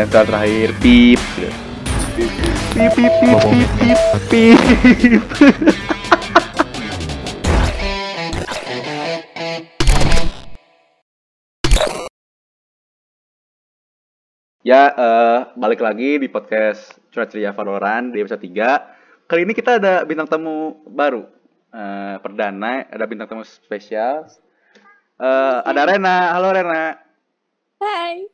Sensor terakhir, pip. Pip, pip, pip, pip, pip, pip, pip. Ya, eh, balik lagi di podcast Curhat Ceria Valorant di episode 3. Kali ini kita ada bintang tamu baru. Eh, perdana, ada bintang tamu spesial. Eh, ada Rena. Halo Rena. Hai.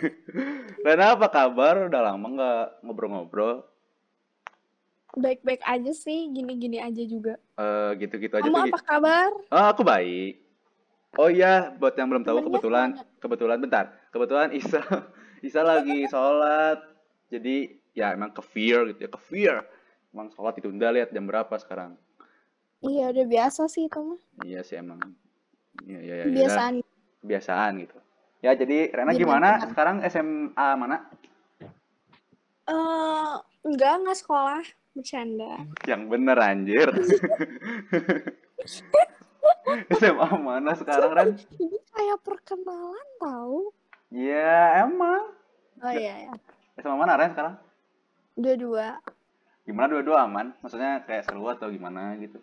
Rena apa kabar? Udah lama nggak ngobrol-ngobrol. Baik-baik aja sih, gini-gini aja juga. Eh, gitu-gitu aja Kamu apa kabar? Oh, aku baik. Oh iya, buat yang belum tahu Temennya kebetulan, ke mana? kebetulan bentar, kebetulan Isa, Isa lagi sholat. Jadi ya emang ke fear gitu ya, ke fear. Emang sholat ditunda lihat jam berapa sekarang. Iya udah biasa sih itu mah. Iya sih emang. Iya iya iya. Kebiasaan. Kebiasaan gitu. Ya jadi Rena Jadi gimana? Sekarang SMA mana? Eh enggak enggak sekolah, bercanda. Yang bener anjir. SMA mana sekarang Ren? Ini kayak perkenalan tahu. Ya emang. Oh iya ya. SMA mana Ren sekarang? Dua-dua. Gimana dua-dua aman? Maksudnya kayak seru atau gimana gitu?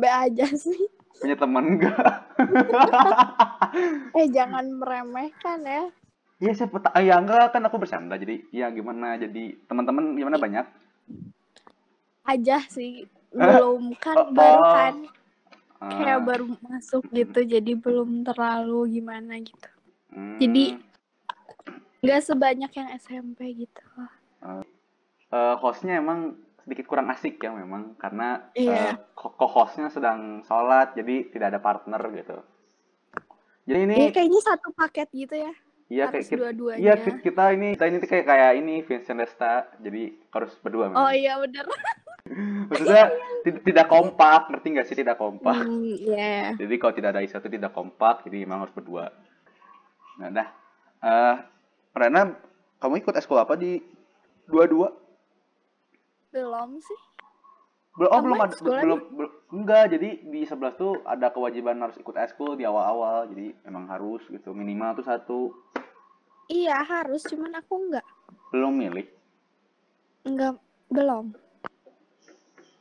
B aja sih. Punya temen enggak? Eh jangan meremehkan ya. Iya siapa tak ya enggak kan aku bercanda jadi ya gimana jadi teman-teman gimana banyak? Aja sih. Belum kan Oh, baru oh. kan Ah, kayak baru masuk gitu jadi belum terlalu gimana gitu. hmm, Jadi nggak sebanyak yang SMP gitu. eh, hostnya emang sedikit kurang asik ya memang karena Iya. eh, ko- co-hostnya sedang sholat jadi tidak ada partner gitu. Jadi ini Ini kayaknya satu paket gitu ya. iya kayak kita, dua-duanya. iya ki- kita ini kita ini kayak kayak ini Vincent Desta jadi harus berdua memang. Oh iya bener. Maksudnya ti- tidak kompak ngerti nggak sih tidak kompak? Hmm, Iya. Jadi kalau tidak ada Isa itu tidak kompak, jadi memang harus berdua. Nah, dah. Eh, Rena, kamu ikut eskul apa di dua-dua? Belum sih. Belum, oh, belum ada, belum, belum, enggak. Jadi di 11 tuh ada kewajiban harus ikut eskul di awal-awal, jadi memang harus gitu. Minimal tuh satu. Iya harus, cuman aku nggak. Belum milih. Nggak, belum.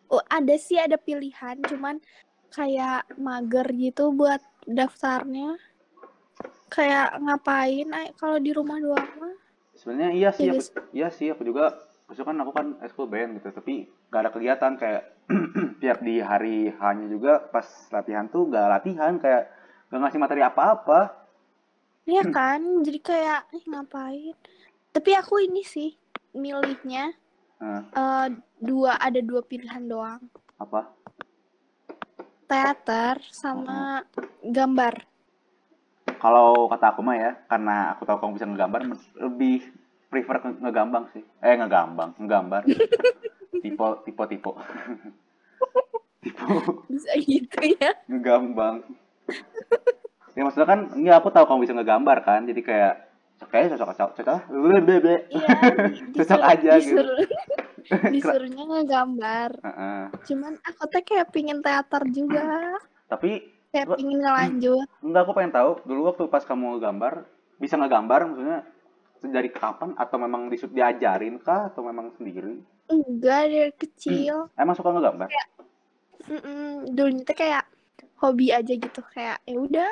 Oh, ada sih ada pilihan, cuman kayak mager gitu buat daftarnya. Kayak ngapain kalau di rumah doang mah. Sebenarnya iya sih, Iya, aku, iya sih aku juga. Maksudnya kan aku kan eskul band gitu, tapi gak ada kegiatan kayak tiap di hari hanya juga pas latihan tuh gak latihan kayak gak ngasih materi apa-apa. Iya kan? Jadi kayak eh, ngapain? Tapi aku ini sih milihnya eh, dua ada dua pilihan doang. apa? Teater sama gambar. Kalau kata aku mah ya, karena aku tahu kamu bisa ngegambar, lebih prefer nge- ngegambang sih. Eh, ngegambang, nggambar. tipe, tipe, tipe. tipe, Bisa gitu ya. ngegambang. ya maksudnya kan, enggak aku tahu kamu bisa ngegambar kan, jadi kayak kayak cocok cocok cocok ble ble. Iya, Cocok aja gitu. disuruh, disuruhnya ngegambar. Heeh. Cuman aku tuh kayak pingin teater juga. Tapi Kayak pingin ngelanjut. enggak aku pengen tahu dulu waktu pas kamu ngegambar bisa ngegambar maksudnya dari kapan atau memang disu- diajarin kah atau memang sendiri? Enggak dari kecil. Emang suka ngegambar? Mm-mm, Dulunya tuh kayak hobi aja gitu. Kayak ya udah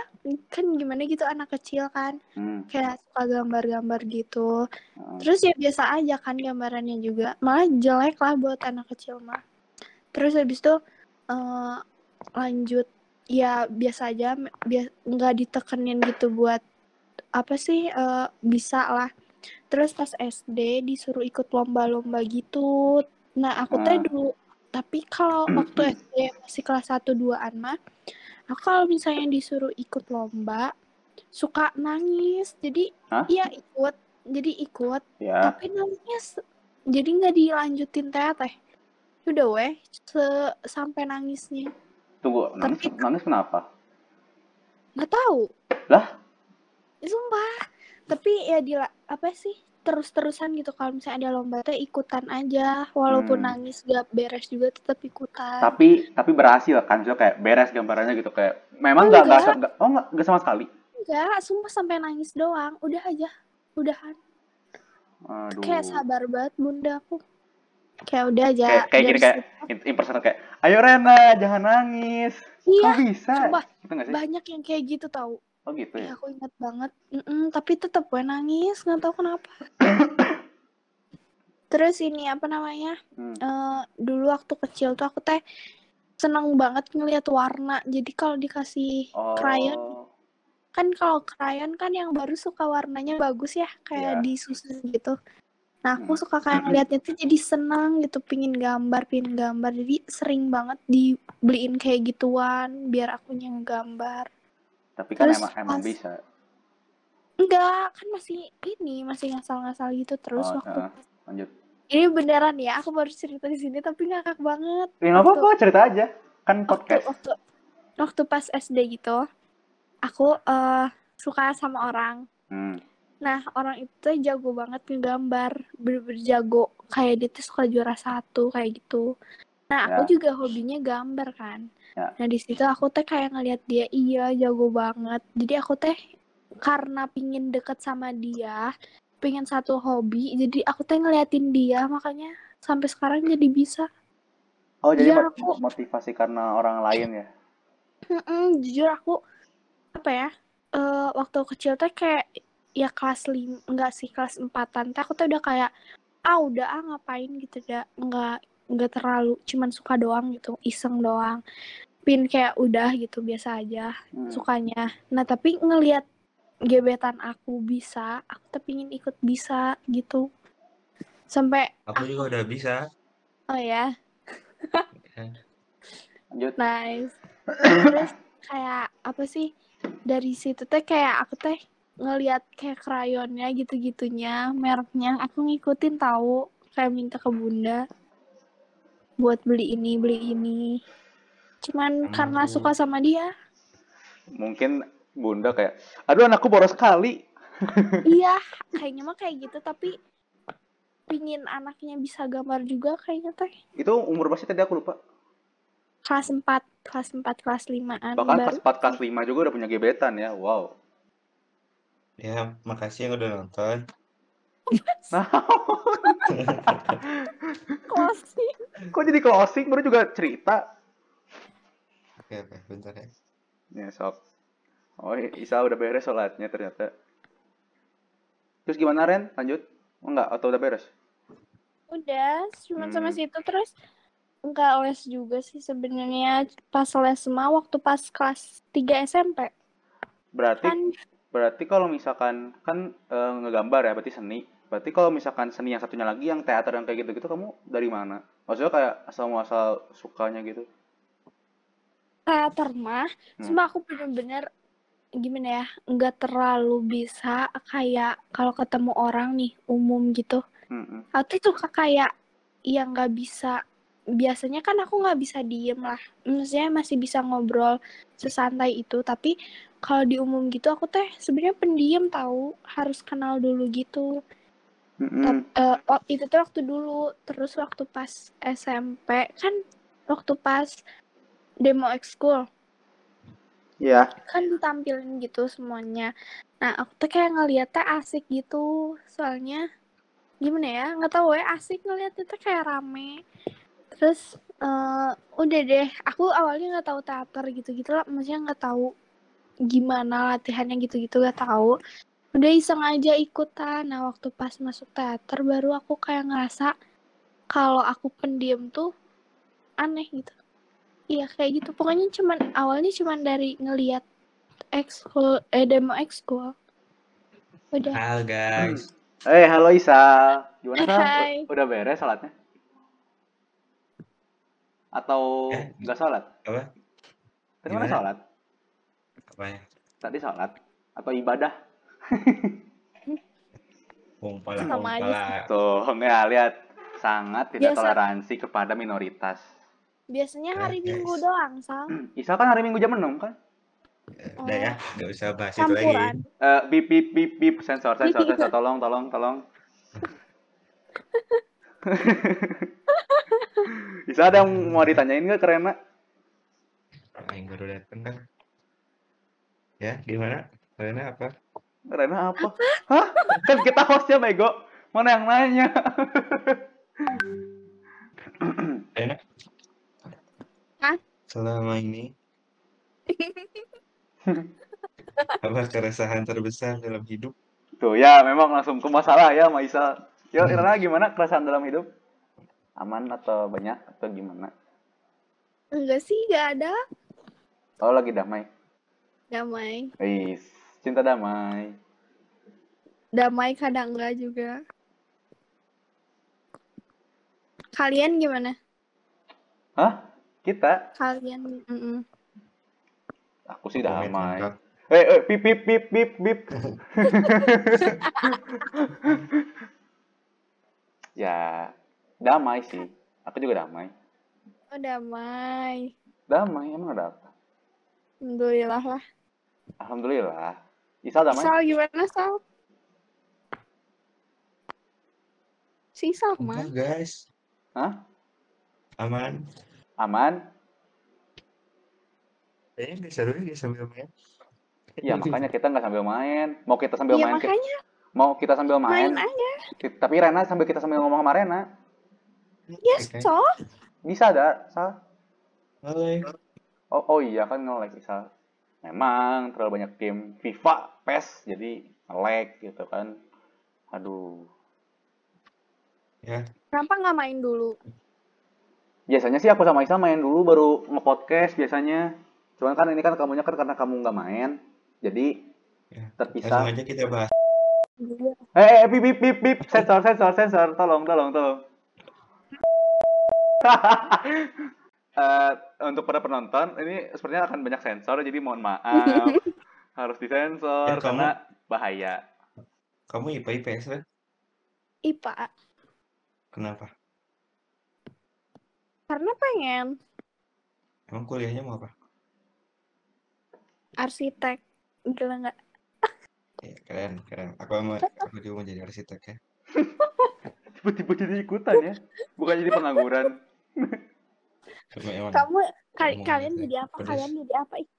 kan gimana gitu anak kecil kan. Hmm. Kayak suka gambar-gambar gitu. heeh. Terus ya biasa aja kan gambarannya juga. Malah jelek lah buat anak kecil mah. Terus habis itu eh, lanjut ya biasa aja bia- nggak ditekenin gitu buat apa sih eh, bisa lah terus pas SD disuruh ikut lomba-lomba gitu nah aku teh Ah. dulu tapi kalau waktu SD masih kelas 1 2an mah aku kalau misalnya disuruh ikut lomba suka nangis jadi Hah? iya ikut jadi ikut Ya. tapi nangis jadi nggak dilanjutin teh teh udah weh se- sampai nangisnya Tunggu, nangis, Tapi- nangis kenapa? nggak tahu Lah? Sumpah tapi ya di apa sih terus-terusan gitu kalau misalnya ada lomba teh ikutan aja walaupun Hmm. nangis gak beres juga tetap ikutan Tapi tapi berhasil kan? Maksudnya kayak beres gambarannya gitu kayak memang Oh, nggak nggak oh nggak nggak sama sekali. enggak sumpah sampai nangis doang udah aja udahan Aduh. kayak sabar banget bunda aku kayak udah aja Kayak kayak gini kayak impersonal kayak ayo Rena jangan nangis. iya Kok bisa? sumpah. Gitu sih? banyak yang kayak gitu tahu Oh gitu ya. ya aku ingat banget Mm-mm, tapi tetap gue nangis nggak tahu kenapa terus ini apa namanya Hmm. eh, dulu waktu kecil tuh aku teh seneng banget ngeliat warna jadi kalau dikasih Oh. krayon kan kalau krayon kan yang baru suka warnanya bagus ya kayak Iya. disusun gitu nah aku Hmm. suka kayak ngeliatnya tuh jadi senang gitu pingin gambar pingin gambar jadi sering banget dibeliin kayak gituan biar aku yang gambar Tapi kan Terus emang emang pas- bisa. enggak kan masih ini masih ngasal-ngasal gitu terus Oh, waktu heeh. Lanjut. ini beneran ya aku baru cerita di sini tapi ngakak banget Ya nggak Waktu- apa-apa cerita aja. Kan waktu podcast. waktu waktu pas SD gitu aku eh suka sama orang Hmm. nah orang itu jago banget ngegambar bener-bener jago kayak dia tuh suka juara satu kayak gitu nah aku Ya. juga hobinya gambar kan Ya. nah di situ aku teh kayak ngeliat dia iya jago banget jadi aku teh karena pingin deket sama dia pengen satu hobi jadi aku teh ngeliatin dia makanya sampai sekarang jadi bisa Oh jadi aku- motivasi karena orang lain ya? Mm-mm, jujur aku apa ya eh waktu kecil teh kayak ya kelas lim enggak sih kelas empatan teh aku tuh udah kayak ah udah ah ngapain gitu dah nggak nggak terlalu cuman suka doang gitu iseng doang pin kayak udah gitu biasa aja Hmm. sukanya nah tapi ngelihat gebetan aku bisa aku tuh pingin ikut bisa gitu sampai Aku juga udah bisa. oh ya Lanjut. Nice. Terus kayak apa sih? Dari situ teh kayak aku teh ngelihat kayak krayonnya gitu-gitunya, mereknya aku ngikutin tahu kayak minta ke bunda buat beli ini, beli ini. Cuman Sama karena aku. suka sama dia. Mungkin bunda kayak, aduh anakku boros sekali. iya, kayaknya mah kayak gitu tapi pingin anaknya bisa gambar juga kayaknya teh. Itu umur berapa sih tadi aku lupa. Kelas 4, kelas 4, kelas 5-an Bahkan baru. kelas 4, kelas 5 juga udah punya gebetan ya. Wow. Ya, makasih yang udah nonton. Nah, closing. kok jadi closing baru juga cerita. Oke, oke, bentar ya. Ya, sok. Oh, Isa udah beres sholatnya ternyata. Terus gimana Ren? Lanjut? Oh, enggak, atau udah beres? Udah, cuma Hmm. sama situ terus enggak les juga sih sebenarnya pas les mah waktu pas kelas 3 SMP Berarti kan berarti kalau misalkan kan eh, ngegambar ya berarti seni. Berarti kalau misalkan seni yang satunya lagi yang teater yang kayak gitu-gitu kamu dari mana? Maksudnya kayak asal muasal sukanya gitu. teater mah Hmm. cuma aku bener-bener gimana ya nggak terlalu bisa kayak kalau ketemu orang nih umum gitu Mm-mm. aku tuh suka kayak yang nggak bisa biasanya kan aku nggak bisa diem lah maksudnya masih bisa ngobrol sesantai itu tapi kalau di umum gitu aku teh sebenarnya pendiam tahu harus kenal dulu gitu Wak- itu tuh waktu dulu terus waktu pas SMP kan waktu pas demo ekskul. Iya. kan ditampilin gitu semuanya. Nah aku tuh kayak ngeliatnya asik gitu soalnya gimana ya nggak tahu ya asik ngeliatnya tuh kayak rame. Terus eh, udah deh aku awalnya nggak tahu teater gitu gitu lah maksudnya nggak tahu gimana latihannya gitu gitu nggak tahu udah iseng aja ikutan nah waktu pas masuk teater baru aku kayak ngerasa kalau aku pendiam tuh aneh gitu iya kayak gitu pokoknya cuman awalnya cuman dari ngeliat ekskul eh demo ekskul Udah. Halo guys. Eh, halo Isa. Gimana Sal? Hai. Udah beres sholatnya? Atau Eh, nggak sholat? Apa? Tadi mana sholat? Apa ya? Tadi sholat? Atau ibadah? Kumpala, Sama aja kumpala. Tuh, ya lihat. Sangat tidak Biasa. toleransi kepada minoritas. Biasanya hari Guys. Minggu doang, Sal. Isa kan hari Minggu jam 6 kan? Udah ya, nggak usah bahas itu lagi. Eh, bip bip bip bip sensor sensor sensor tolong tolong tolong. Isa ada yang mau ditanyain nggak ke Rena? Aing baru dateng kan. Ya, gimana? Rena apa? Rena apa? Hah? Kan kita hostnya bego. Mana yang nanya? Rena? Hah? Selama ini apa keresahan terbesar dalam hidup? Tuh ya memang langsung ke masalah ya sama Isa. Yo Rena gimana keresahan dalam hidup? Aman atau banyak atau gimana? Enggak sih, enggak ada. Oh lagi damai. Damai. Wis, cinta damai. Damai kadang enggak juga. Kalian gimana? Hah? Kita? Kalian mm-mm. Aku sih damai. Eh, eh, pip, pip, pip, pip, pip. ya, damai sih. Aku juga damai. Oh, damai. Damai, emang ada apa? Alhamdulillah lah. Alhamdulillah. Isal damai? Sal gimana, Sal? Si sama. Enggak, guys. Hah? Aman. Aman? Kayaknya nggak seru ya sambil main. Ya, makanya kita nggak sambil main. Mau kita sambil Iya, main, makanya mau kita sambil main main. aja. Tapi Rena sambil kita sambil ngomong sama Rena. Ya, Oke. so. Bisa ada, Sal? Boleh. Oh, oh iya kan nge-lag Isal. Memang terlalu banyak game FIFA, PES, jadi nge-lag gitu kan. Aduh. Ya, Kenapa nggak main dulu? Biasanya sih aku sama Isa main dulu baru nge-podcast biasanya. Cuman kan ini kan kamunya kan karena kamu nggak main. Jadi ya. terpisah. Langsung aja kita bahas. Eh, eh, bip, bip, bip, bip. Sensor, sensor, sensor. Tolong, tolong, tolong. Eh, untuk para penonton, ini sepertinya akan banyak sensor, jadi mohon maaf. Harus disensor Ya, kamu- karena bahaya. Kamu IPA IPS kan? IPA. Kenapa? Karena pengen Emang kuliahnya mau apa? arsitek. Gila nggak? Ya, keren, keren. Aku mau, aku juga mau jadi arsitek ya. Tiba-tiba jadi ikutan ya. Bukan jadi pengangguran. Kamu Ngomong kalian jadi apa? pedes. Kalian jadi apa? Ih,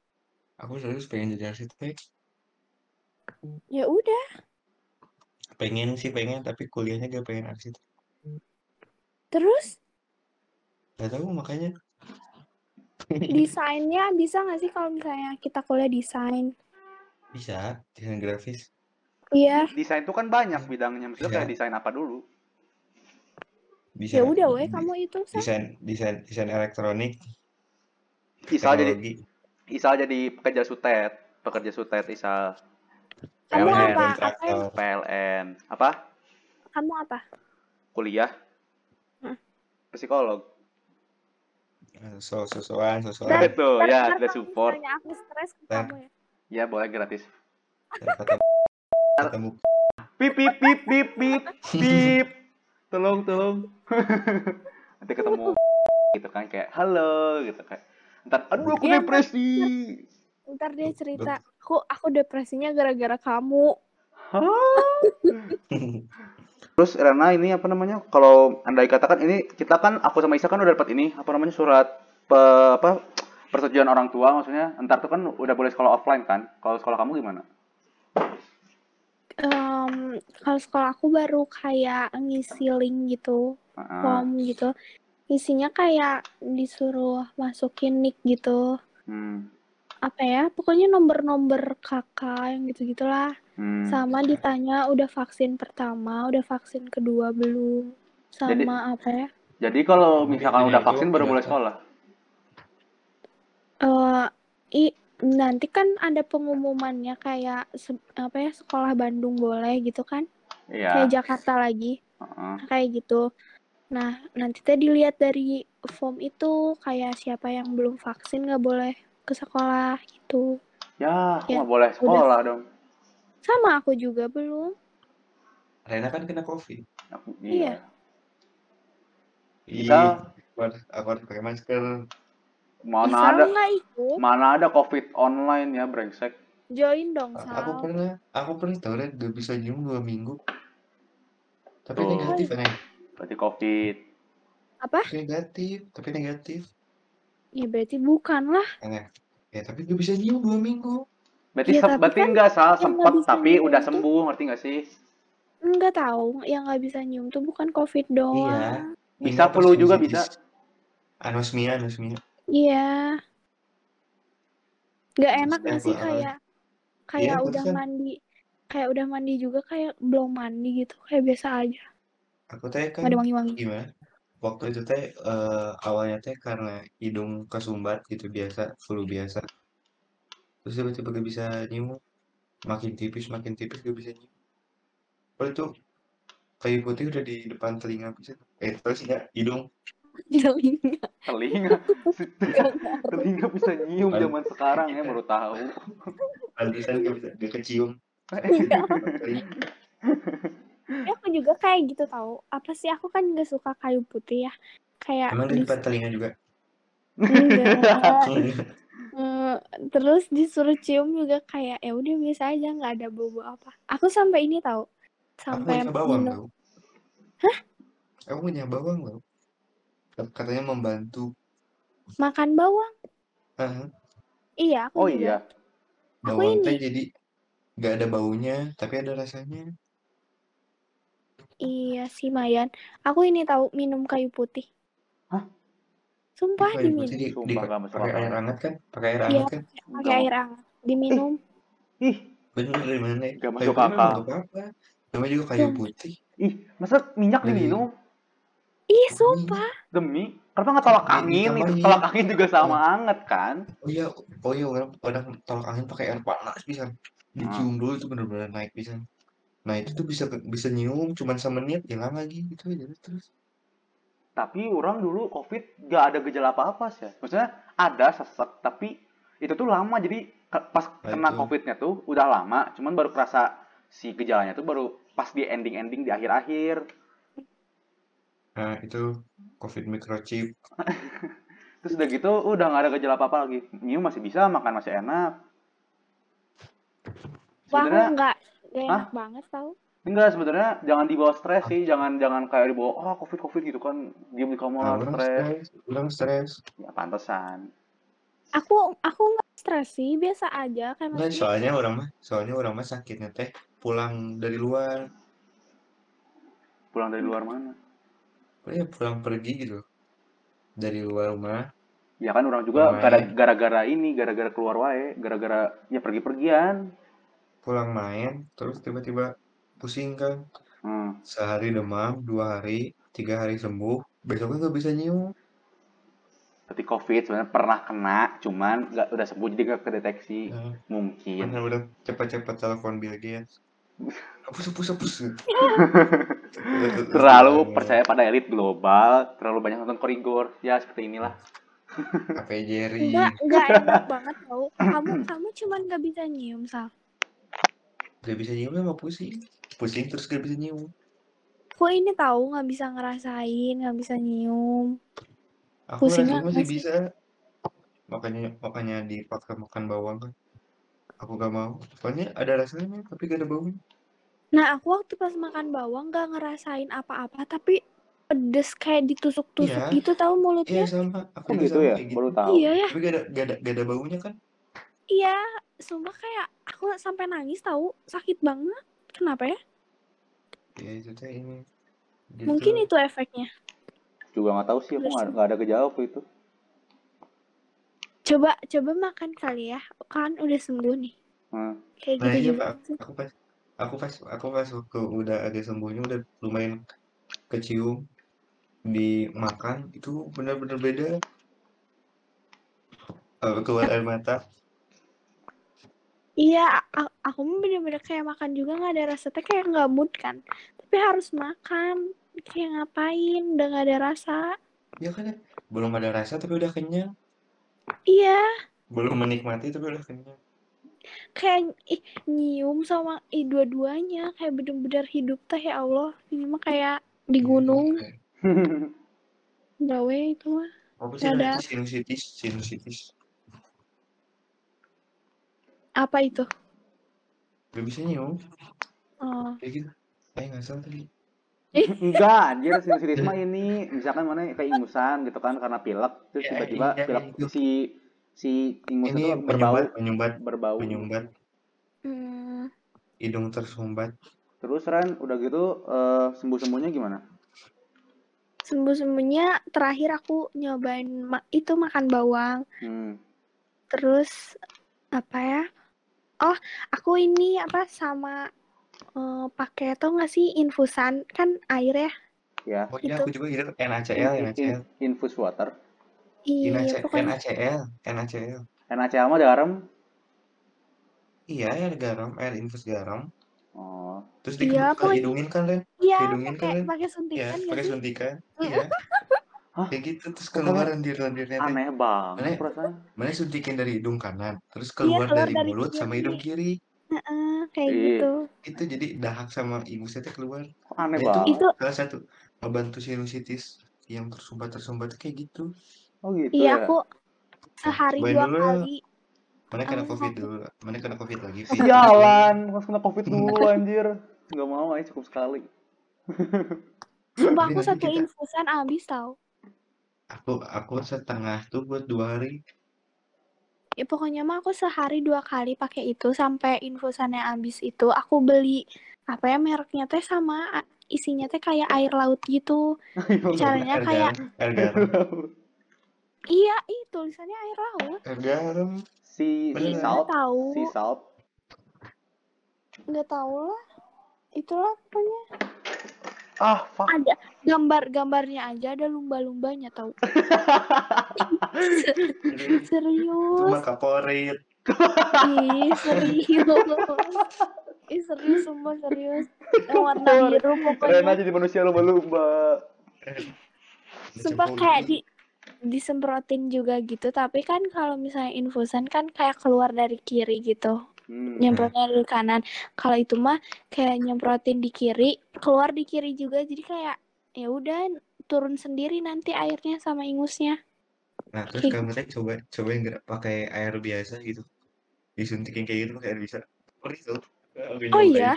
aku serius pengen jadi arsitek. Ya udah. Pengen sih pengen, tapi kuliahnya gak pengen arsitek. Terus Gak tahu makanya. desainnya bisa nggak sih kalau misalnya kita kuliah desain? Bisa, desain grafis. Iya. Desain itu kan banyak bidangnya. Maksudnya Iya. kayak desain apa dulu? Bisa. Ya udah, weh Di- kamu itu Sal. Desain, desain, desain elektronik, Isal jadi teknologi. Isal jadi pekerja sutet. Pekerja sutet Isal. Kamu PLN, apa? Kontraktor. PLN. Apa? kamu apa? Kuliah? Hmm. Psikolog. So, Dan- sosokan. Itu Ntar- ya, kalau support. aku stres ke kamu ya. Ya boleh gratis. Ketemu. Pip pip pip pip pip pip. Tolong tolong. Nanti ketemu gitu kan kayak halo gitu kan. Ntar aduh aku Iya, depresi. Ntar dia cerita, aku aku depresinya gara-gara kamu. Hah? Terus Rena ini apa namanya? Kalau anda katakan ini kita kan aku sama Isa kan udah dapat ini apa namanya surat pe, apa persetujuan orang tua maksudnya. Ntar tuh kan udah boleh sekolah offline kan? Kalau sekolah kamu gimana? Em, kalau sekolah aku baru kayak ngisi link gitu, Heeh. form gitu. Isinya kayak disuruh masukin nick gitu. Hmm. Apa ya? Pokoknya nomor-nomor kakak yang gitu-gitulah. Hmm. Sama ditanya udah vaksin pertama, udah vaksin kedua belum. Sama Jadi- apa ya? Jadi kalau misalkan udah vaksin baru apa? sekolah. Eh, i nanti kan ada pengumumannya kayak apa ya sekolah Bandung boleh gitu kan Iya. kayak Jakarta lagi Heeh. kayak gitu nah nanti teh dilihat dari form itu kayak siapa yang belum vaksin nggak boleh ke sekolah gitu Ya, Ya, nggak boleh sekolah dong. sama aku juga belum Rena kan kena covid. Aku- Iya. Ih, Kita- aku harus pakai masker. Mana Sal ada ikut mana ada covid online ya brengsek. join dong A- Aku Sal pernah, aku pernah tahu Ren, gak bisa nyium dua minggu. Tapi Tuh. negatif, Ren. Berarti covid. apa negatif, tapi negatif. ya berarti bukan lah Aneh. Ya, tapi gak bisa nyium dua minggu. Berarti Iya, se- tapi berarti kan enggak salah sempet tapi nyium udah tuh- sembuh, ngerti nggak sih? nggak tahu yang nggak bisa nyium tuh bukan covid doang Iya. Bisa flu juga bisa. Anosmia, anosmia. Iya. Nggak enak Maksudnya gak sih kayak kayak Iya, udah mandi kayak udah mandi juga kayak belum mandi gitu kayak biasa aja Aku teh kan nggak ada wangi-wangi gimana? Waktu itu teh eh, awalnya teh karena hidung kesumbat gitu biasa, flu biasa. Terus tiba-tiba gak bisa nyium. Makin tipis, makin tipis gak bisa nyium. Padahal itu kayu putih udah di depan telinga bisa. Eh, terus ya hidung. telinga Telinga. Telinga bisa nyium zaman sekarang ya baru tahu. Pantesan gak bisa, gak kecium. Ya, aku juga kayak gitu tahu apa sih aku kan nggak suka kayu putih ya kayak Emang di depan telinga juga? enggak Eh, terus disuruh cium juga kayak ya udah biasa aja nggak ada bau apa aku sampai ini tahu Aku sampai punya bawang minum tau. Aku punya bawang tau. Katanya membantu. makan bawang Ah, iya aku Oh juga iya. Bawang teh ini. jadi gak ada baunya, tapi ada rasanya. Iya sih Mayan. Aku ini tahu minum kayu putih. Hah? Sumpah Kayu diminum. putih di, di- pakai air hangat kan? Pakai air Iya, hangat kan? pakai air hangat. Diminum. Ih, Bener dari mana? Gak Kayu masuk akal. untuk apa? Namanya juga kayu putih. ih, masa minyak diminum? Ih, sumpah. Demi? Kenapa nggak tolak angin? Itu tolak angin juga sama anget kan? Oh iya, oh iya orang orang tolak angin pakai air panas bisa. Dicium dulu itu bener-bener naik bisa. Nah itu tuh bisa bisa nyium cuman semenit hilang lagi gitu aja terus. Tapi orang dulu COVID gak ada gejala apa-apa sih. Maksudnya ada sesek, tapi itu tuh lama. Jadi ke- pas Nah, kena itu. COVID-nya tuh udah lama. Cuman baru kerasa si gejalanya tuh baru pas di ending-ending di akhir-akhir. Nah itu COVID microchip. Terus udah gitu udah nggak ada gejala apa-apa lagi. Nyium masih bisa, makan masih enak. Sebenarnya nggak nggak Hah? enak banget tau. enggak sebenarnya jangan dibawa stres sih, jangan jangan kayak dibawa ah COVID COVID gitu kan diem di Nah, kamar orang stres. orang stres. Ya pantesan. Aku aku nggak stres sih, biasa aja kayak Nah, maksudnya. soalnya orang mah, soalnya orang mah sakitnya teh pulang dari luar, Pulang dari luar mana? Oh ya pulang pergi gitu, dari luar rumah. Ya kan orang juga gara-gara ini, gara-gara keluar wae, gara-gara ya pergi-pergian. pulang main, terus tiba-tiba pusing kan, Hmm. sehari demam, dua hari, tiga hari sembuh, besoknya nggak bisa nyium. Berarti COVID sebenarnya pernah kena, cuman nggak udah sembuh jadi nggak kedeteksi. Nah, Mungkin. udah cepat-cepat telepon Bill Gates. Hapus, hapus, hapus. Terlalu percaya pada elit global, terlalu banyak nonton koridor. Ya seperti inilah. Apa Jerry? Enggak, enggak enak banget tau. Kamu kamu cuman nggak bisa nyium, Sal. Gak bisa nyium sama pusing. Pusing terus gak bisa nyium. Aku ini tahu nggak bisa ngerasain, nggak bisa nyium. Aku Pusingnya masih masih- bisa. Makanya makanya dipaksa makan bawang kan. Aku gak mau. Soalnya ada rasanya tapi gak ada baunya. Nah, aku waktu pas makan bawang nggak ngerasain apa-apa, tapi pedes kayak ditusuk-tusuk Iya. gitu tahu Iya mulutnya. sama. Kok Aku juga gitu sama ya? kayak Baru tahu. Iya ya, Tapi gak ada, gak ada, gak ada baunya kan? iya. Sumpah kayak aku sampai nangis tahu, sakit banget. Kenapa ya? Ya itu teh ini. Gitu. Mungkin itu efeknya. Juga nggak tahu sih, aku nggak ada gejala waktu itu. Coba coba makan kali ya. Kan udah sembuh nih. Hmm. Kayak Nah gitu iya juga. pak. Aku pas aku pas aku pas waktu udah agak sembuhnya udah lumayan kecium dimakan itu benar-benar beda. Eh, keluar air mata. Iya, aku mah bener-bener kayak makan juga nggak ada rasa teh kayak nggak mood kan. Tapi harus makan. Kayak ngapain? Udah nggak ada rasa. Ya kan ya? Belum ada rasa tapi udah kenyang. Iya, Belum menikmati tapi udah kenyang. Kayak ih, nyium sama ih, dua-duanya kayak bener-bener hidup teh ya Allah. Ini mah kayak di gunung. Gawe itu mah. Apa sih ada. sinusitis? Sinusitis. Apa itu? Gak bisa nyium. Oh. Kayak gitu. Eh nggak salah tadi. Enggak, anjir sinusitis mah ini misalkan mana kayak ingusan gitu kan karena pilek terus Ya, tiba-tiba iya, pilek itu. si si ingus Ini itu berbau menyumbat, menyumbat, berbau. menyumbat. Hmm. Hidung tersumbat. Terus Ran udah gitu eh, sembuh-sembuhnya gimana? Sembuh-sembuhnya terakhir aku nyobain ma- itu makan bawang. Hmm. Terus apa ya? Oh, aku ini apa sama eh, pakai tau nggak sih infusan kan air ya? Ya. Oh iya, Itu. aku juga hidup In- NaCl, NaCl. in- infus water. Iya, NaC- pokoknya NaCl, NaCl. NaCl mah garam. Iya, air garam, air infus garam. Oh. Terus Iya, dihidungin pokoknya- hidungin kan, Len? iya Hidungin pakai kan? pakai Iya, suntikan nggak pakai suntikan. Iya. Hah? Kayak gitu terus keluar lendir-lendirnya. Aneh banget Mana- perasaan. Mana suntikin dari hidung kanan, terus Iya, keluar keluar dari dari mulut sama kiri. hidung kiri. Heeh, kayak Ih. gitu. Itu jadi dahak sama ingusnya teh keluar. Kok aneh Nah, banget. Itu Salah satu membantu sinusitis yang tersumbat-tersumbat kayak gitu. Oh gitu iya ya. aku sehari Cobain dua dulu. kali. Mana kena covid dulu, mana kena covid lagi. Jalan, harus kena covid dulu anjir. Gak mau aja cukup sekali. Sumpah aku satu kita- infusan habis tau. Aku aku setengah tuh buat dua hari. Ya pokoknya mah aku sehari dua kali pakai itu sampai infusannya habis itu aku beli apa ya mereknya teh sama isinya teh kayak air laut gitu. Caranya kayak air garam, iya, ih tulisannya air laut. air garam. si si Bener. salt, Nggak tahu. si salt. Nggak tahu lah. Itulah pokoknya Ah, fuck. ada gambar-gambarnya aja ada lumba-lumbanya tahu. Itu Serius. mah kaporit. Ih, serius. Ih, serius semua serius. Yang warna biru Rena pokoknya. jadi manusia lumba-lumba. Sumpah kayak di disemprotin juga gitu, tapi kan kalau misalnya infusan kan kayak keluar dari kiri gitu. Hmm. Nyemprotnya dari kanan. Kalau itu mah kayak nyemprotin di kiri, keluar di kiri juga. Jadi kayak ya udah turun sendiri nanti airnya sama ingusnya. Nah, terus Kayak kamu teh coba cobain nggak pakai air biasa gitu. Disuntikin kayak gitu pakai air biasa. Perih tuh. Aku Oh nyobain. iya,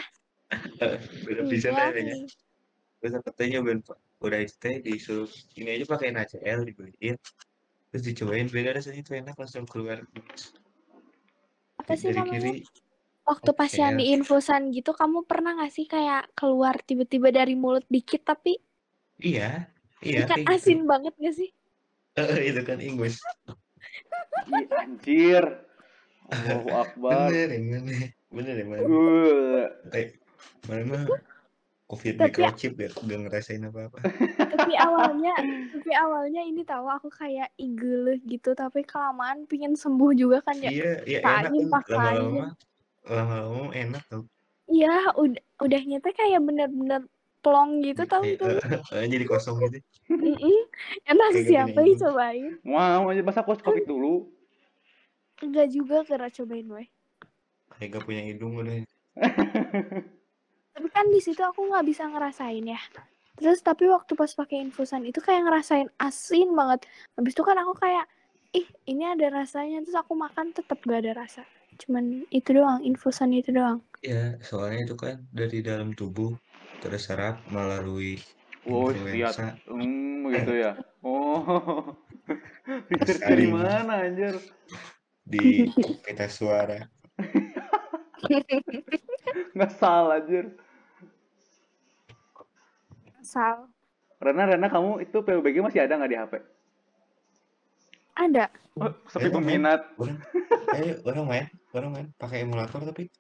Beda bisa iya kayaknya. sih. Terus aku nyobain Pak. Udah itu teh disuruh ini aja pakai NaCl dibeliin. Terus dicobain beda rasanya tuh enak langsung keluar Apa sih dari namanya? kiri. Waktu pas Kayak- yang di infusan gitu, kamu pernah gak sih kayak keluar tiba-tiba dari mulut dikit tapi Iya, iya kan gitu. asin banget gak sih? Eh, itu kan ingus. Ih, anjir. Allahu Akbar. Bener mana? Bener yang mana? Uh, Kayak mana COVID Tapi- microchip gak, gak ngerasain apa-apa. Tapi awalnya, tapi awalnya ini tahu aku kayak igeleh gitu, tapi kelamaan pingin sembuh juga kan ya. Iya, iya enak lama-lama. Lama-lama enak tau. Iya, udah udah nyata kayak bener-bener plong gitu tahu Kayak, tuh. eh, jadi kosong gitu. Enak Kayak siapa gini. yang cobain? mau aja masa aku harus covid dulu. Enggak juga kira cobain weh. Kayak gak punya hidung udah. Tapi kan di situ aku nggak bisa ngerasain ya. Terus tapi waktu pas pakai infusan itu kayak ngerasain asin banget. Habis itu kan aku kayak ih ini ada rasanya terus aku makan tetap gak ada rasa. Cuman itu doang, infusan itu doang. Ya, soalnya itu kan dari dalam tubuh terserap melalui Oh, lihat. influenza. Hmm, gitu ya. Oh. Research dari mana anjir? di pita suara. Nggak salah anjir. Sal. Rena, Rena kamu itu PUBG masih ada nggak di HP? Ada. Oh, sepi Eh, peminat. Orang, eh, orang main, orang main pakai emulator tapi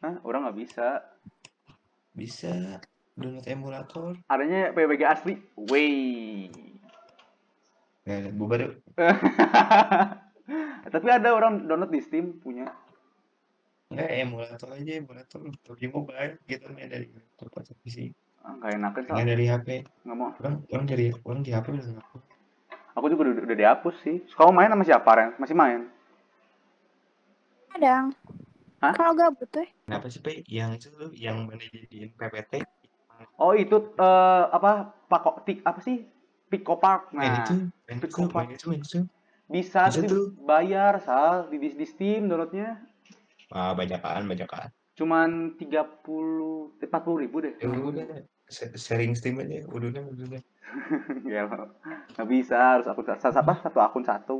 Hah, orang nggak bisa. bisa download emulator. Adanya PUBG asli. Wey. Nah, bubar yuk. Tapi ada orang download di Steam punya. Enggak, emulator aja, emulator. PUBG Mobile gitu main dari laptop atau PC. Ah, Nggak enakan Enggak soal. dari HP. Nggak mau. Orang, orang dari orang di HP udah Aku juga udah, udah dihapus sih. Kamu main sama siapa, Ren? Masih main? kadang Hah? kalau gabut tuh Kenapa sih, Pe? Yang itu tuh, yang mana jadiin PPT? Oh itu eh, apa Pako tik apa sih Pico Park Main nah itu, main itu, Pico Park. main itu, main itu. bisa, Bisa tuh. bayar sal di, di, di Steam downloadnya Wah, banyakan, banyakan. Cuman 30 40 ribu deh Ya udah, sharing Steam aja, udah udah, udah. udah. ya nggak bisa harus akun satu apa satu akun satu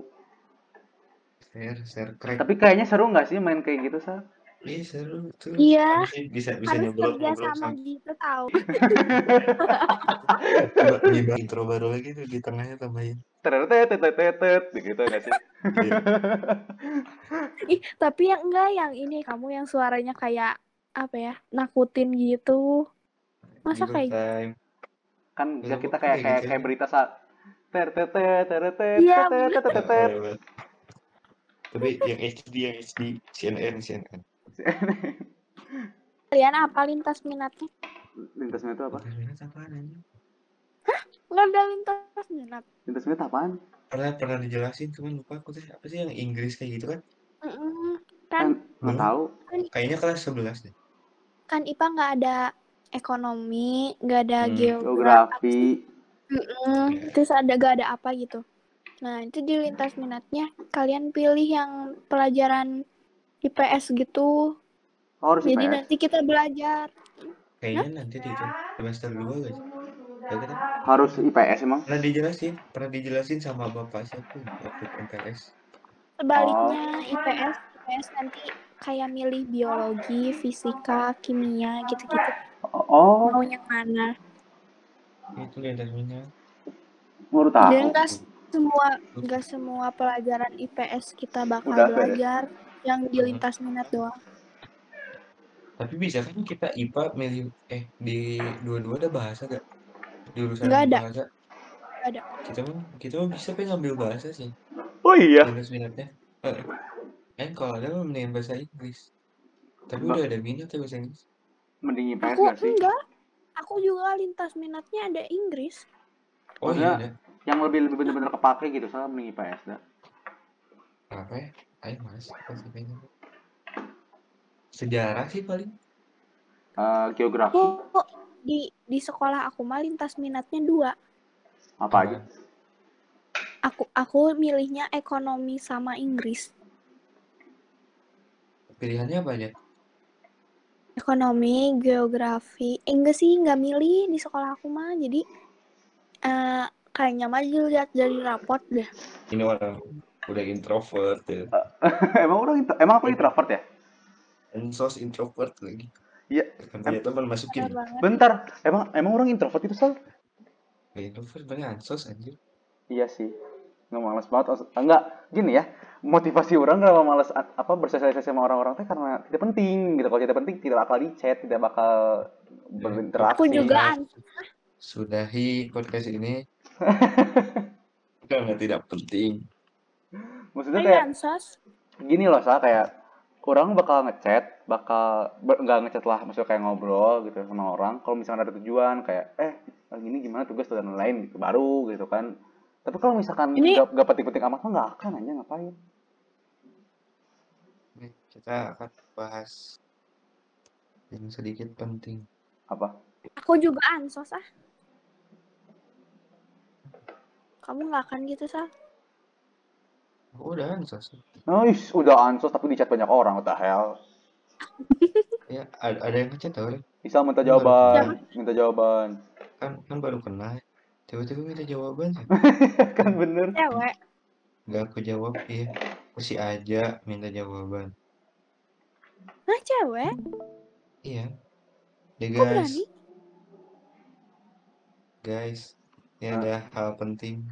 Share, share crack. tapi kayaknya seru nggak sih main kayak gitu sal Iya seru tuh. Iya. Bisa bisa harus ngobrol kerja sama sama gitu tahu Tiba intro baru lagi tuh di tengahnya tambahin. Tetet tetet tetet gitu nggak sih Iya. Ih, tapi yang enggak yang ini kamu yang suaranya kayak apa ya nakutin gitu masa Good kayak gitu? time. kan biar Ya, kita pokoknya kayak kayak kayak kayak berita saat ter tetet tetet Iya, tetet tetet tetet Boleh, boleh. Tapi yang HD yang HD CNN CNN. kalian apa lintas minatnya lintasnya itu apa minat apaan aja. Nggak ada lintas minat lintasnya itu apaan? Pernah pernah dijelasin cuman lupa aku teh. Apa sih yang Inggris kayak gitu kan? Kan kan nggak Hmm. tahu. Kayaknya kelas 11 deh. kan IPA nggak ada ekonomi nggak ada Hmm, geografi geografi. Mm-mm. terus ada gak ada apa gitu. Nah itu di lintas minatnya kalian pilih yang pelajaran IPS gitu. Oh, harus jadi IPS nanti kita belajar. Kayaknya nanti di itu semester 2 gak sih? Ya kan? harus IPS emang Pernah dijelasin, pernah dijelasin sama bapak siapa waktu MPS. sebaliknya Oh. IPS IPS nanti kayak milih biologi fisika kimia gitu-gitu oh mau yang mana Itu lintas minat. baru tahu dan enggak semua enggak semua pelajaran IPS kita bakal Udah beres. belajar yang di lintas minat doang Tapi bisa kan kita IPA milih eh di dua-dua ada bahasa gak? Di urusan Nggak ada. bahasa. Nggak ada. Kita mah kita mah bisa pengen ngambil bahasa sih. oh iya minatnya. Heeh. Kan kalau ada mah mendingan bahasa Inggris. Tapi Mbak. udah ada minat ya bahasa Inggris. mending IPS aku sih enggak aku juga lintas minatnya ada Inggris Oh Maksudnya- iya ada. yang lebih lebih benar-benar kepake gitu soalnya mending IPS dah Apa ya? Ayo mas, apa sih? Sejarah sih paling. Eh, geografi oh di di sekolah aku mah lintas minatnya dua. Apa aja? Aku aku milihnya ekonomi sama Inggris. Pilihannya apa aja? ekonomi geografi. Eh, enggak sih nggak milih di sekolah aku mah. Jadi eh kayaknya mah dilihat dari raport deh. Ini orang udah introvert ya. emang orang intro- emang aku introvert ya? Ansos introvert lagi. Iya. Kan teman masukin. Bentar emang emang orang introvert itu sal Gak introvert banyak ansos anjir. iya sih nggak malas banget enggak gini ya motivasi orang kenapa malas a- apa bersosialisasi sama orang-orang teh karena tidak penting gitu kalau tidak penting tidak bakal di chat tidak bakal berinteraksi aku juga Iya. Sudahi podcast ini. Karena tidak penting. maksudnya Ayo, kayak gini loh sal kayak orang bakal ngechat bakal nggak ngechat lah maksudnya kayak ngobrol gitu sama orang. Kalau misalnya ada tujuan kayak eh gini gimana tugas dan lain gitu baru gitu kan. Tapi kalau misalkan Ini- nggak nggak penting-penting amat mah nggak akan aja ngapain? Nih, kita akan bahas yang sedikit penting. apa? Aku juga ansos ah. Kamu nggak akan gitu sah Aku udah ansos. Nice, udah ansos tapi di chat banyak orang, what the hell. Ya, ada, ada yang ngechat tau deh. Bisa minta jawaban, minta jawaban. Kan, kan baru kenal. Tiba-tiba minta jawaban sih. kan bener. cewek Gak aku jawab, iya. Aku si aja minta jawaban. nah cewek Iya. Ya guys, berani guys. Ini ada hal penting.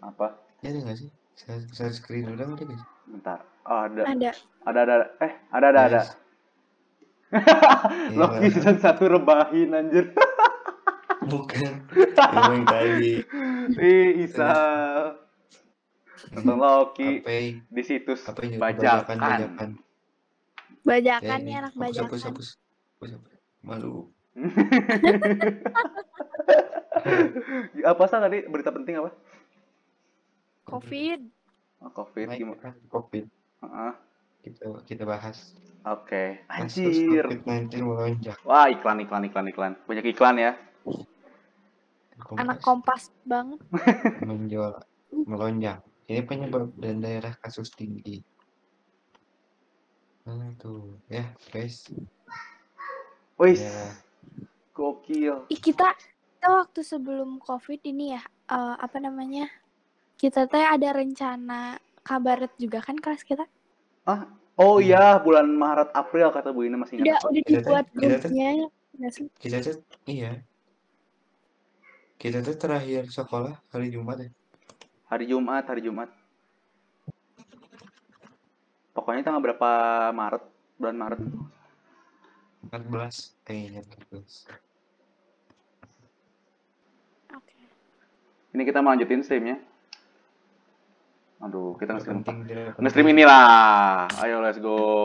Apa? Ya ada gak sih? Saya, saya screen udah ada gak sih? Bentar. Oh, ada. ada Ada ada. Eh, ada ada ada. Guys, Loki Iya. season satu rebahin anjir. Bukan. Emang tadi. Ih, Isa. Nonton Loki Apa di situs apa yang bajakan. bajakan bajakan. Bajakan ini, nih anak hapus, hapus, bajakan. hapus. Hapus, hapus. Malu. apa sih tadi berita penting apa? Covid. Oh, Covid Naik gimana? COVID. Heeh. Kita kita bahas. Oke. Kasus Anjir. COVID-19 melonjak. Wah, iklan iklan iklan iklan. Banyak iklan ya. Anak Kompas kompas banget. menjual melonjak. Ini penyebab dan daerah kasus tinggi. Nah, tuh ya guys. Wih, Ya, gokil. Ih, kita kita waktu sebelum Covid ini ya, eh, apa namanya? Kita teh ada rencana kabaret juga kan kelas kita? Oh iya, bulan Maret April kata Bu Ina masih Udah ingat. udah teh- dibuat grupnya ya. kita tuh iya. Kita tuh terakhir sekolah hari Jumat ya. Hari Jumat, hari Jumat. Pokoknya tanggal berapa Maret? Bulan Maret. 14 kayaknya 14. Oke. Ini kita mau lanjutin streamnya. Aduh, kita nge-stream apa? Nge-stream inilah. Ayo let's go.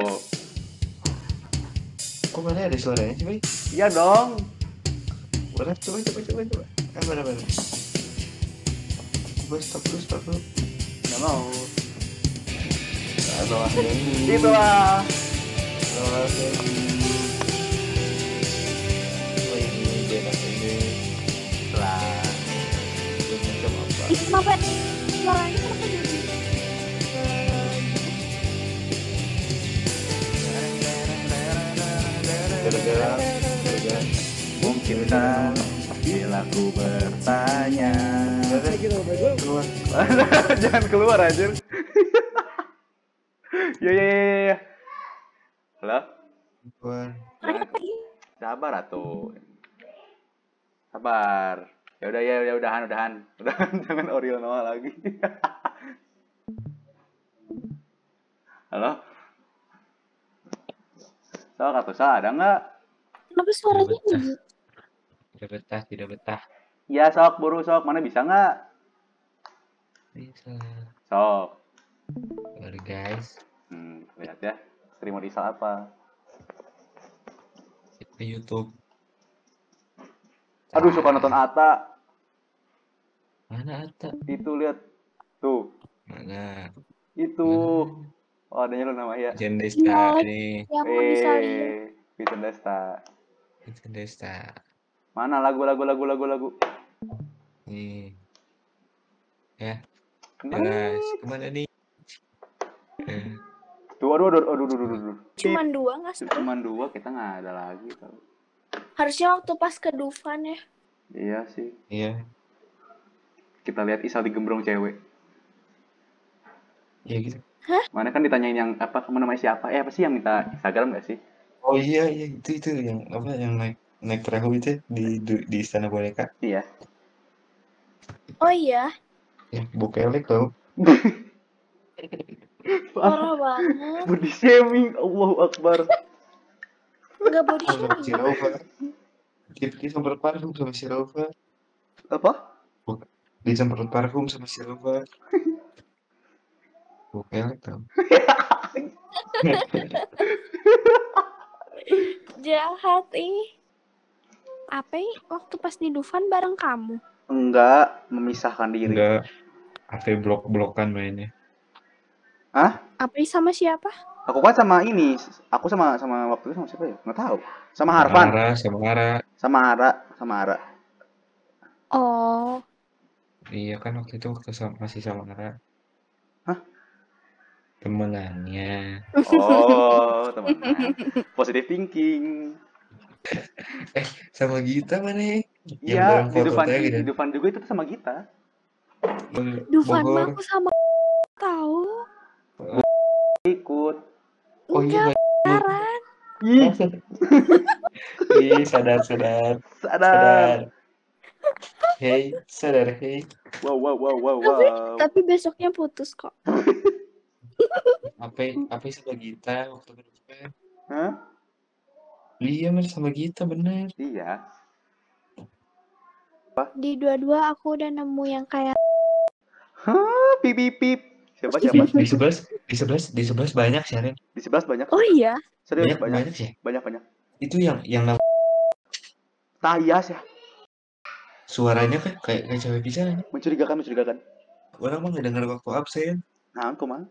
Kok mana ada suaranya sih, Bay? Iya dong. Mana coba coba coba coba. Ah, mana mana. Gue stop dulu stop dulu. Nggak mau. Ah, bawah ini. Itulah. Bawah ini. Oh ini dia nak ini. Mungkinkah bila ku bertanya. Jangan keluar anjir. ya ya ya ya, ya. Halo? Sabar atuh. Sabar. Ya udah ya ya udahan udahan. Udahan jangan Oriol Noah lagi. Halo? Sok atau Sa, ada nggak? Kenapa suaranya Betah. Tidak betah, tidak betah. Ya sok buru sok mana bisa nggak? Bisa. Sok. Sorry guys. Hmm, lihat ya. Streamer Isal apa? Kita YouTube. Aduh suka nonton Ata. Mana Ata? Itu lihat. Tuh, Mana? itu. Oh, adanya lu nama ya. Jen Desta ini. Yang mau bisa lihat. Eh, Vincent Desta. Jen Desta. Mana lagu lagu lagu lagu lagu? Nih. Ya, Ke mana? guys. Ke mana nih? Eh, Tuh, aduh, aduh, aduh, aduh, aduh, aduh. Cuman dua nggak sih? Cuma dua, kita nggak ada lagi. tau. Harusnya waktu pas ke Dufan ya. Iya sih. Iya. Kita lihat Isal digembrong cewek. Iya gitu. Mana kan ditanyain yang apa kamu namanya siapa? Eh apa sih yang minta Instagram gak sih? Oh iya, iya. Itu, itu yang apa yang naik naik perahu itu di di, di Istana Boneka. Iya. Oh iya, Ya, bukelek tau. parah banget. Body shaming, Allahu Akbar. Nggak body sama si shaming. Raufa. Dia disemprot parfum sama si Raufa. Apa? Disemprot parfum sama si Raufa. Bukelek tau. Jahat ih. Apa? Waktu pas di Dufan bareng kamu? Enggak, memisahkan diri. Enggak. HP blok-blokan mainnya. Apa ih sama siapa? Aku kan sama ini, aku sama sama waktu itu sama siapa ya? Nggak tahu. Sama Harvan, Ara, sama Ara. sama Ara, sama Ara. Oh, Iya kan waktu itu waktu sama, masih sama Ara. Hah? Temenannya. Oh, teman. Positive thinking. Sama Gita mana ya? Iya, di depan di kan? depan juga itu sama kita. Dufan mah aku sama tahu. Ikut. Oh iya, pacaran. Ih, Ih, sadar, sadar, sadar. sadar. Hey, sadar, hey. Wow, wow, wow, wow, Tapi, wow. tapi besoknya putus kok. Apa, apa sama Gita waktu kedua? Hah? Iya, bener sama Gita, bener. Iya. Di dua-dua aku udah nemu yang kayak Hah, pip pip pip. Siapa siapa? Di sebelah, Di 11 di 11 banyak sih, Ren. Di 11 banyak. Oh iya. Serius Banyak banyak. banyak sih. Banyak banyak. Itu yang yang nam- Tayas ya. suaranya kan kayak kayak cewek bisa. Mencurigakan mencurigakan. Orang mah ngedenger waktu absen. Nah, aku mah.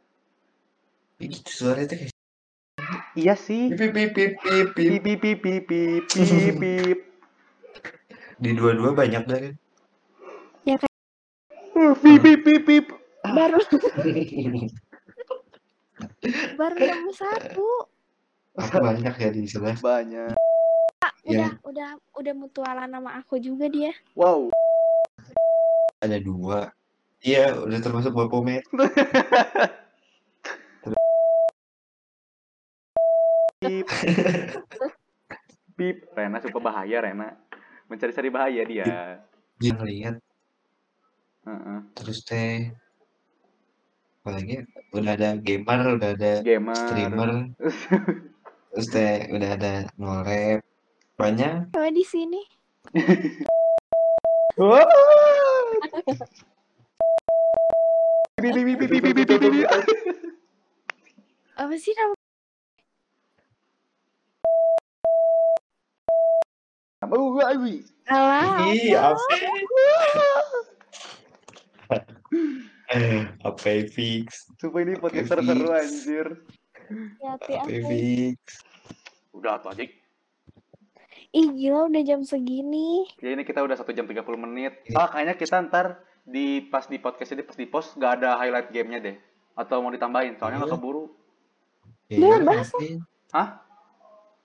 Gitu suaranya tuh kayak Iya sih. pip pip pip pip pip. Pip pip pip pip pip pip pip. Di dua-dua banyak dari. Pip pip pip pip. Baru baru nemu satu. Aku banyak ya di 11. Banyak. Udah udah udah mutualan sama aku juga dia. Wow. ada dua. Iya, udah termasuk Bapomet. Pip. Pip. Rena suka bahaya Rena. Mencari-cari bahaya dia. Dia ngeliat Heeh. terus teh apalagi ya? udah ada gamer, udah ada Gamer. streamer, terus teh udah ada nge-rap. Banyak. Cewek di sini. Apa sih nama? Awi. Alah. Ih, apa? Apa fix? Sumpah ini podcast Oke, seru fix. anjir. Hati Apa fix? Udah tuh aja. Ih gila udah jam segini. Ya ini kita udah 1 jam 30 menit. Ah, kayaknya kita ntar di pas di podcast ini pas di post gak ada highlight gamenya deh. Atau mau ditambahin, soalnya nggak Iya. keburu. Ya, Udah, ya, bahas. Hah?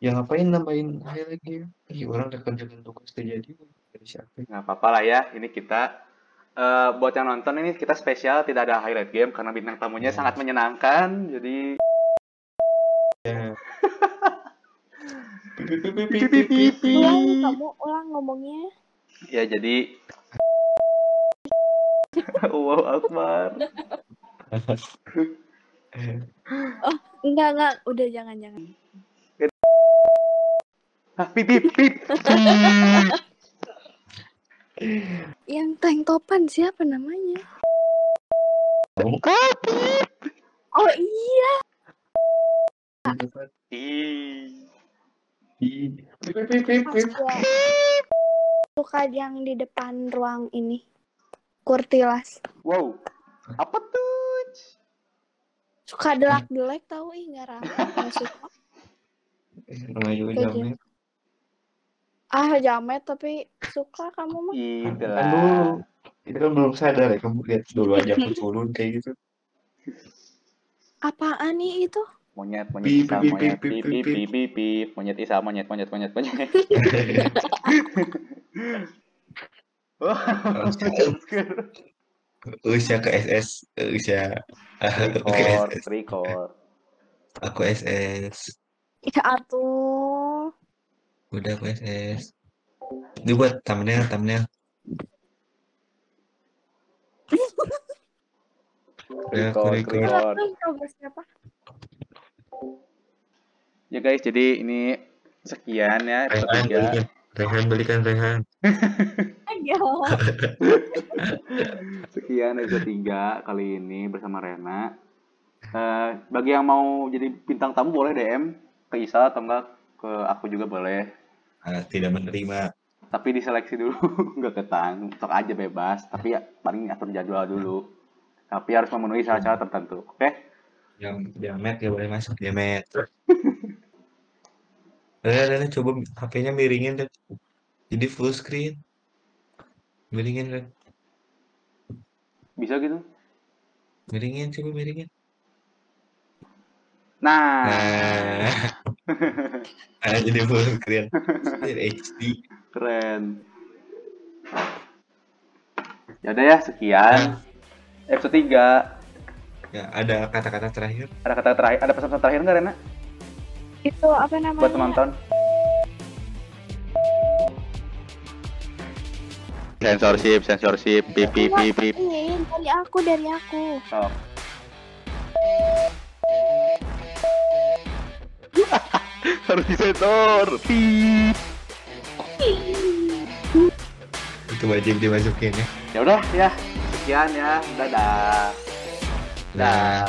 Ya ngapain nambahin hal lagi? Ih, orang udah kerjakan tugas terjadi. Dari siapa? Nggak apa-apa lah ya, ini kita eh, buat yang nonton ini kita spesial tidak ada highlight game karena bintang tamunya Ya. sangat menyenangkan. Jadi Ya. Ulang kamu ulang ngomongnya. ya jadi wow Akbar. Enggak enggak udah jangan jangan. Pip pip pip. Yang tank topan siapa namanya? Oh iya. Suka yang di depan ruang ini. Kurtilas. Wow. Apa tuh? Suka delak-delek tahu ih nggak. Nggak suka. Namanya juga jamet. Ah jamet tapi suka kamu mah. Gitu Kan lah. dulu. Itu kan belum sadar ya. Kamu lihat dulu aja aku culun kayak gitu. Apaan nih itu? Monyet, monyet Isa, monyet, pip, pip, pip, pip, pip. pip, pip, pip, monyet Isa, monyet, monyet, monyet, monyet. Wah, Usia ke SS. Usia. Record. Aku SS. Ya atuh. Udah aku SS. Ini buat thumbnail, thumbnail. Record, siapa? Ya guys, jadi ini sekian ya Rehan, belikan. Rehan, belikan Rehan. Sekian episode 3 kali ini bersama Rena. Eh, bagi yang mau jadi bintang tamu boleh DM ke Isa atau enggak ke aku juga boleh. Ah, tidak menerima. Tapi diseleksi dulu, nggak ketang. Sok aja bebas, tapi ya paling atur jadwal dulu. Tapi harus memenuhi syarat-syarat tertentu. Oke? Yang jamet ya boleh masuk jamet. Udah, udah, udah, coba HP-nya miringin deh. Jadi full screen. Miringin kan. Bisa gitu? Miringin, coba miringin. Nah, Nah. nah, jadi full screen. Jadi HD. keren. Ya udah ya, sekian. Episode 3. Ya, ada kata-kata terakhir. Ada kata terakhir, ada pesan-pesan terakhir nggak Rena? Itu apa namanya? Buat penonton? Sensorship, sensorship, pip, pip, pip, pip. Dari aku, dari aku. Oh. harus disetor. Itu wajib dimasukin ya. Ya udah ya. Sekian ya. Dadah. Dadah.